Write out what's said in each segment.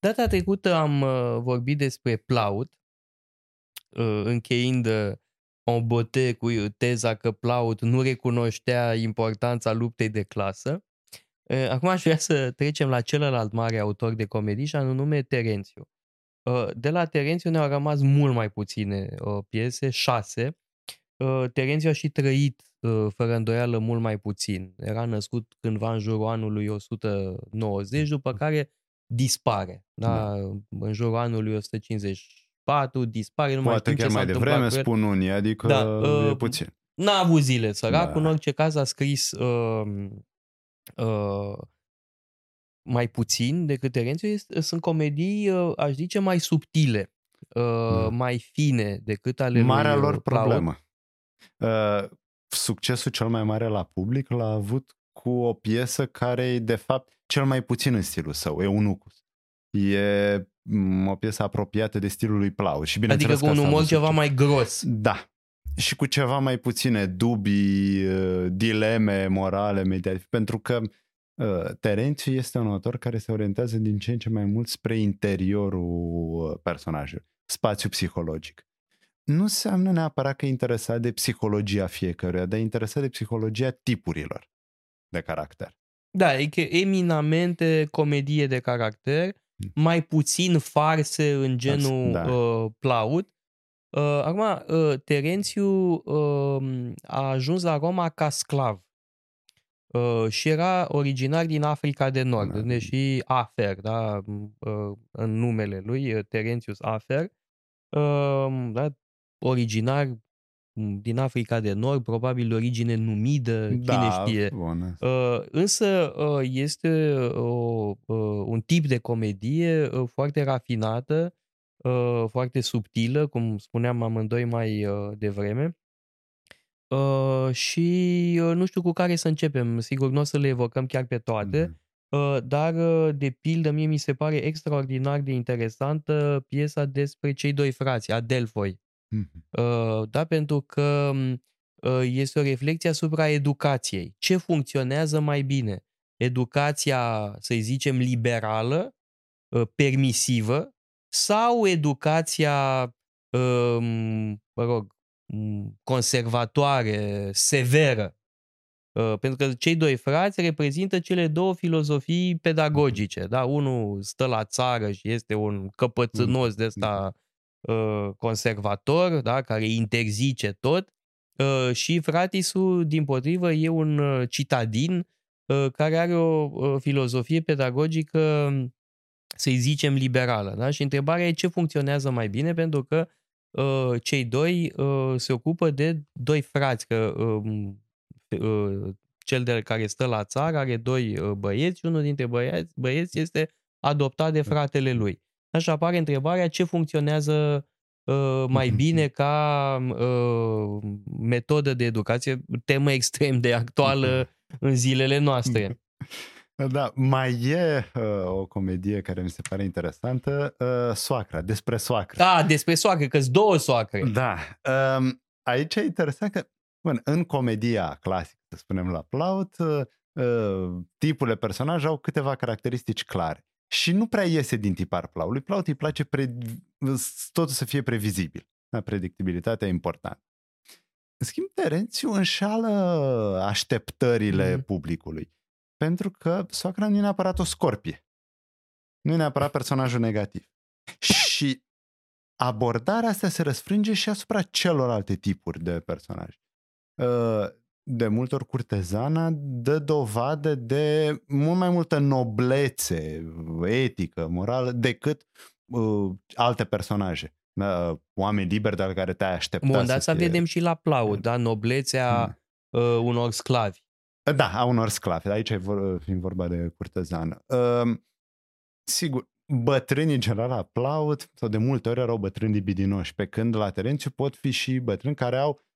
Data trecută am uh, vorbit despre Plaut, uh, încheind uh, o bote cu teza că Plaut nu recunoștea importanța luptei de clasă. Uh, acum aș vrea să trecem la celălalt mare autor de comedii și anume Terențiu. Uh, de la Terențiu ne-au rămas mult mai puține uh, piese, șase. Uh, Terențiu a și trăit uh, fără îndoială mult mai puțin. Era născut cândva în jurul anului 190, după care dispare. Da? Da. În jurul anului 154 dispare, nu mai Poate știm ce chiar s-a mai întâmplat devreme, cu el. spun unii, adică Da, e uh, puțin. N-a avut zile săracul, Da. în orice caz a scris uh, uh, mai puțin decât Terențiu. Este, sunt comedii, uh, aș zice, mai subtile, uh, Mm. mai fine decât ale Marea lui lor uh, Plaut. problemă. Uh, succesul cel mai mare la public l-a avut cu o piesă care e de fapt cel mai puțin în stilul său, Eunucus. E mm, o piesă apropiată de stilul lui Plaut. Și Adică bineînțeles cu că un asta a umor avut ceva succes. mai gros. Da. Și cu ceva mai puține dubii, uh, dileme morale, mediative. Pentru că uh, Terențiu este un autor care se orientează din ce în ce mai mult spre interiorul uh, personajului, spațiu psihologic. Nu înseamnă neapărat că e interesat de psihologia fiecăruia, dar e interesat de psihologia tipurilor de caracter. Da, adică eminamente comedie de caracter, mai puțin farse în genul da. uh, Plaut. Uh, acum, uh, Terențiu uh, a ajuns la Roma ca sclav uh, și era originar din Africa de Nord, Da. unde și Afer, da, uh, în numele lui, uh, Terențius Afer, uh, da, originar m, din Africa de Nord, probabil de origine numidă, cine știe. bun. Uh, însă uh, este o, uh, un tip de comedie uh, foarte rafinată, uh, foarte subtilă, cum spuneam amândoi mai uh, devreme. Uh, și uh, nu știu cu care să începem, sigur nu o să le evocăm chiar pe toate, Mhm. uh, dar uh, de pildă mie mi se pare extraordinar de interesantă piesa despre cei doi frați, Adelfoi. Mhm. Uh, da, pentru că m, uh, este o reflecție asupra educației. Ce funcționează mai bine? Educația, să zicem, liberală, uh, permisivă, sau educația, um, mă rog, m, conservatoare, severă? Uh, Pentru că cei doi frați reprezintă cele două filozofii pedagogice. Da? Unul stă la țară și este un căpățânos de ăsta uh, conservator, da? care interzice tot, uh, și fratisul, din potrivă, e un uh, citadin uh, care are o uh, filozofie pedagogică, să-i zicem, liberală. Da? Și întrebarea e ce funcționează mai bine, pentru că uh, cei doi uh, se ocupă de doi frați, că uh, uh, cel de care stă la țară are doi uh, băieți și unul dintre băieți, băieți este adoptat de fratele lui. Așa apare întrebarea ce funcționează uh, mai bine ca uh, metodă de educație, temă extrem de actuală în zilele noastre. Da, mai e uh, o comedie care mi se pare interesantă, uh, Soacra, despre soacră. Da, despre soacre, că sunt două soacre. Da. Um, aici e interesant că, bun, în comedia clasică, să spunem la Plaut, uh, uh, tipurile personaj au câteva caracteristici clare. Și nu prea iese din tipar Plaut. Lui Plaut îi place pre... totul să fie previzibil. Da, predictibilitatea e importantă. În schimb, Terențiu înșală așteptările Mhm. publicului. Pentru că soacra nu e neapărat o scorpie. Nu e neapărat personajul negativ. Și abordarea asta se răsfrânge și asupra celorlalte tipuri de personaje. Uh, De multe ori curtezana dă dovadă de mult mai multă noblețe etică, morală, decât uh, alte personaje. Uh, oameni liberi de la care te-ai aștepta Bun, dar să asta fie... vedem și la Plaut, da? Noblețea uh, unor sclavi. Da, a unor sclavi. Aici e vor, fiind vorba de curtezană. Uh, sigur, bătrânii în general aplaud sau de multe ori erau bătrâni libidinoși, pe când la Terențiu pot fi și bătrâni care au uh,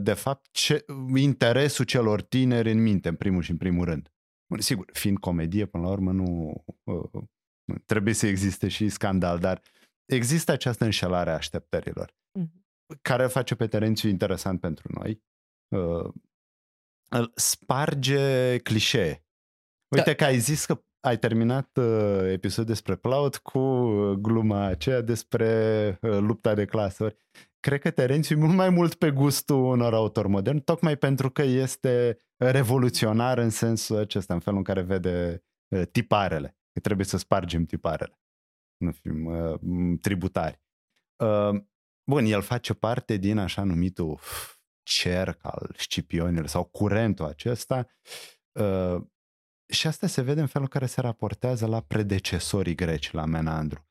de fapt ce, interesul celor tineri în minte, în primul și în primul rând. Bun, sigur, fiind comedie, până la urmă nu uh, trebuie să existe și scandal, dar există această înșelare a așteptărilor, Mhm. care face pe Terențiu interesant pentru noi. Uh, îl sparge clișee. Uite Da. că ai zis că ai terminat uh, episodul despre Plaut cu uh, gluma aceea despre uh, lupta de clasuri. Cred că Terențiu e mult mai mult pe gustul unor autori moderni, tocmai pentru că este revoluționar în sensul acesta, în felul în care vede uh, tiparele. Că trebuie să spargem tiparele. Nu fim uh, tributari. Uh, bun, el face parte din așa numitul cerc al scipionilor sau curentul acesta uh, și asta se vede în felul în care se raportează la predecesorii greci, la Menandru.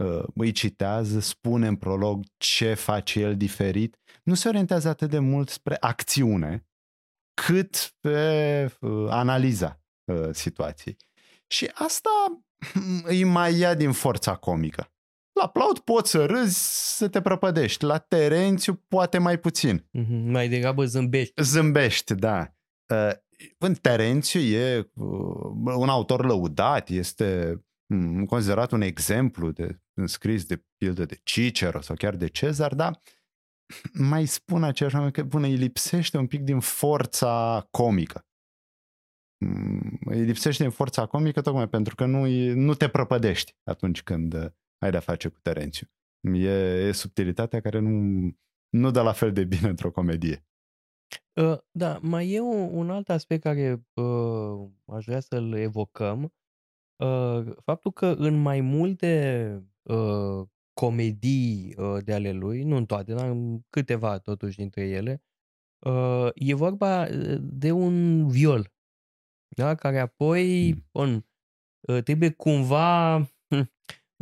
Uh, îi citează, spune în prolog ce face el diferit. Nu se orientează atât de mult spre acțiune, cât pe uh, analiza uh, situației. Și asta îi mai ia din forța comică. La Plaut poți să râzi, să te prăpădești. La Terențiu poate mai puțin. Mm-hmm, mai degrabă zâmbești. Zâmbești, da. În Terențiu e un autor lăudat, este considerat un exemplu de scris de pildă de Cicero sau chiar de Cezar, dar mai spun aceeași oameni că, bună, îi lipsește un pic din forța comică. Îi lipsește din forța comică tocmai pentru că nu, nu te prăpădești atunci când ai de-a face cu Terențiu. E, e subtilitatea care nu, nu dă la fel de bine într-o comedie. Uh, da, mai e un, un alt aspect care uh, aș vrea să-l evocăm. Uh, faptul că în mai multe uh, comedii uh, de ale lui, nu în toate, dar în câteva totuși dintre ele, uh, e vorba uh, de un viol, da? care apoi mm. on, uh, trebuie cumva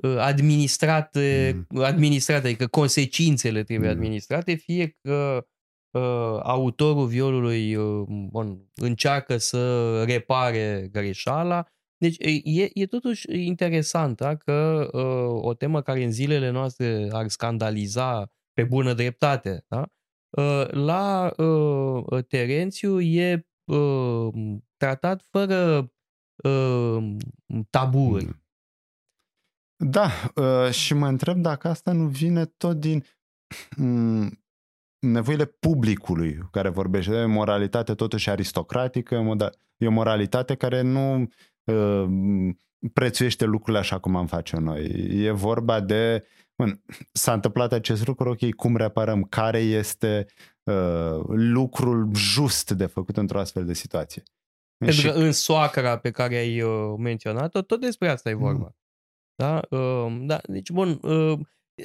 uh, administrat, mm. administrat, adică consecințele trebuie mm. administrate, fie că uh, autorul violului uh, bon, încearcă să repare greșeala. Deci e, e totuși interesant da? că uh, o temă care în zilele noastre ar scandaliza pe bună dreptate, da? uh, la uh, Terențiu e uh, tratat fără uh, taburi. Da, uh, și mă întreb dacă asta nu vine tot din nevoile publicului care vorbește de moralitate totuși aristocratică, e o moralitate care nu uh, prețuiește lucrurile așa cum am face noi. E vorba de, bun, s-a întâmplat acest lucru, ok, cum reparăm, care este uh, lucrul just de făcut într-o astfel de situație. Pentru și... că în soacra pe care ai uh, menționat-o, tot despre asta e vorba. Mm. Da? Uh, da? Deci, bun, uh,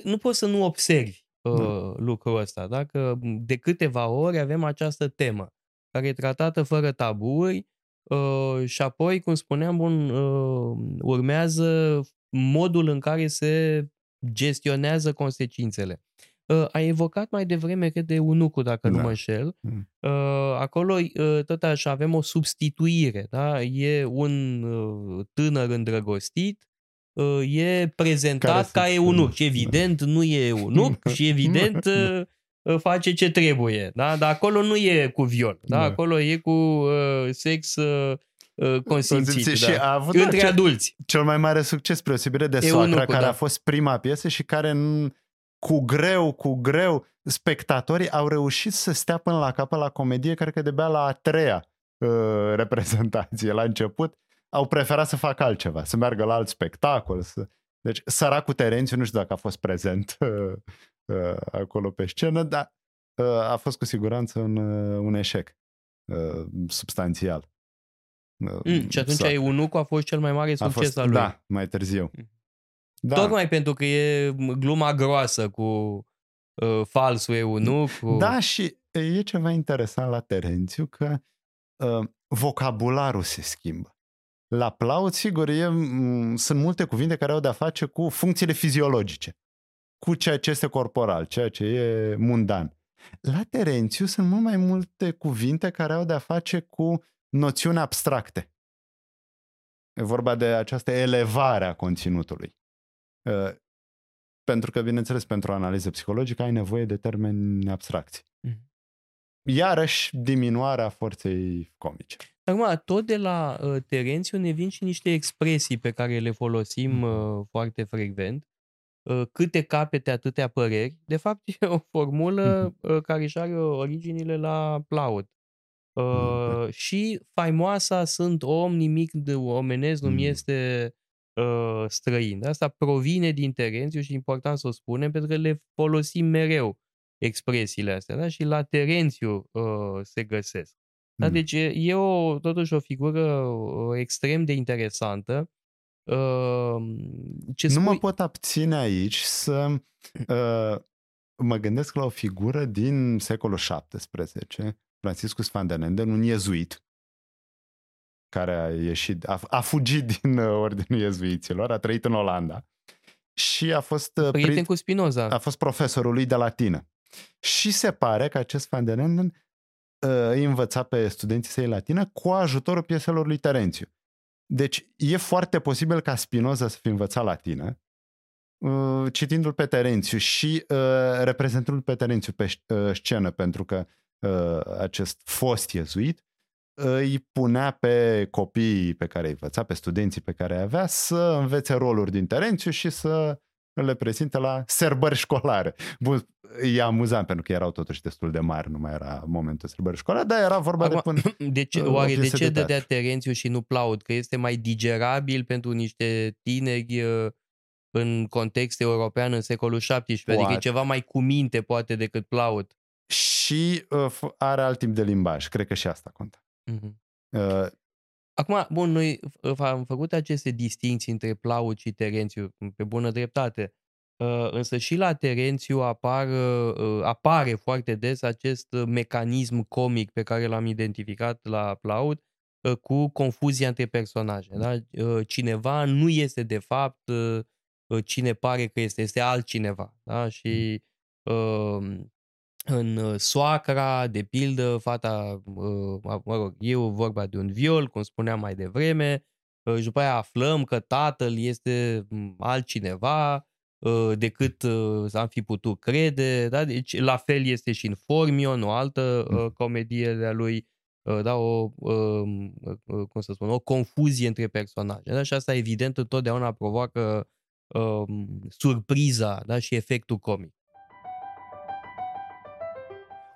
nu poți să nu observi da. uh, lucrul ăsta. Dacă de câteva ori avem această temă care e tratată fără taburi uh, și apoi, cum spuneam, bun, uh, urmează modul în care se gestionează consecințele. Uh, ai evocat mai devreme, cred, de unucul, dacă da. nu mă înșel. Mm. Uh, acolo, uh, tot așa, avem o substituire. Da? E un uh, tânăr îndrăgostit Uh, e prezentat ca eunuc. Și evident nu e eunuc și evident uh, uh, face ce trebuie. Da? Dar acolo nu e cu viol. Da? da. Acolo e cu uh, sex uh, consimțit. Da. Și a avut între cel, adulți. Cel mai mare succes, spre osebire de Soacra, care da. a fost prima piesă și care cu greu, cu greu, spectatorii au reușit să stea până la capăt la comedie, cred că de-abia la a treia uh, reprezentație. La început au preferat să facă altceva, să meargă la alt spectacol. Să... Deci săracul Terențiu, nu știu dacă a fost prezent uh, uh, acolo pe scenă, dar uh, a fost cu siguranță un, uh, un eșec uh, substanțial. Uh, mm, și atunci Eunucul a fost cel mai mare succes fost, al lui. Da, mai târziu. Mm. Da. Tocmai pentru că e gluma groasă cu uh, falsul eunuc. Cu... Da, și e ceva interesant la Terențiu că uh, vocabularul se schimbă. La plaut, sigur, e, m- sunt multe cuvinte care au de-a face cu funcțiile fiziologice, cu ceea ce este corporal, ceea ce e mundan. La Terențiu sunt mult mai multe cuvinte care au de-a face cu noțiuni abstracte. E vorba de această elevare a conținutului. Pentru că, bineînțeles, pentru o analiză psihologică ai nevoie de termeni abstracți. Mm. Iarăși, diminuarea forței comice. Acum, tot de la uh, Terențiu ne vin și niște expresii pe care le folosim mm-hmm. uh, foarte frecvent. Uh, câte capete, atâtea păreri. De fapt, e o formulă mm-hmm. uh, care își are originile la Plaut. Uh, și faimoasa sunt om, nimic de omenesc nu mi Mm. este uh, străin. Asta provine din Terențiu și e important să o spunem pentru că le folosim mereu expresiile astea. Da? Și la Terențiu uh, se găsesc. Da? Mm. Deci e, e o, totuși o figură uh, extrem de interesantă. Uh, ce Nu spui? mă pot abține aici să uh, mă gândesc la o figură din secolul XVII, Franciscus van den Enden, un iezuit, care a ieșit, a, a fugit din uh, ordinul iezuiților, a trăit în Olanda și a fost, uh, Prieten pri- cu Spinoza. a fost profesorul lui de latină. Și se pare că acest Van den Enden uh, îi învăța pe studenții săi latină cu ajutorul pieselor lui Terențiu. Deci e foarte posibil ca Spinoza să fi învățat latină, uh, citindu-l pe Terențiu și uh, reprezentându-l pe Terențiu pe sc- uh, scenă, pentru că uh, acest fost iezuit îi punea pe copiii pe care îi învăța, pe studenții pe care îi avea, să învețe roluri din Terențiu și să le prezinte la serbări școlare. Bun, e amuzant pentru că erau totuși destul de mari, nu mai era momentul sărbări școlare, dar era vorba de Acum, până... de ce, o oare de piesă ce de dădea teatru. Terențiu și nu Plaud? Că este mai digerabil pentru niște tineri uh, în context european în secolul XVII, adică e Poate. ceva mai cu minte poate decât Plaud. Și uh, f- are alt tip de limbaj, cred că și asta contă. Mhm. Uh, Acum, bun, noi f- am făcut aceste distinții între Plaud și Terențiu, pe bună dreptate, Uh, însă și la Terențiu apar, uh, apare foarte des acest uh, mecanism comic pe care l-am identificat la Plaud uh, cu confuzia între personaje. Da? Uh, Cineva nu este de fapt uh, uh, cine pare că este, este altcineva. Da? Și uh, în uh, soacra, de pildă, fata, uh, mă rog, e o vorba de un viol, cum spuneam mai devreme, uh, și după aia aflăm că tatăl este m, altcineva uh, decât uh, am fi putut crede, da? deci la fel este și în Formion, o altă uh, comedie de-a lui, uh, da? o, uh, uh, cum să spun, o confuzie între personaje. Da? Și asta evident întotdeauna provoacă uh, surpriza da? și efectul comic.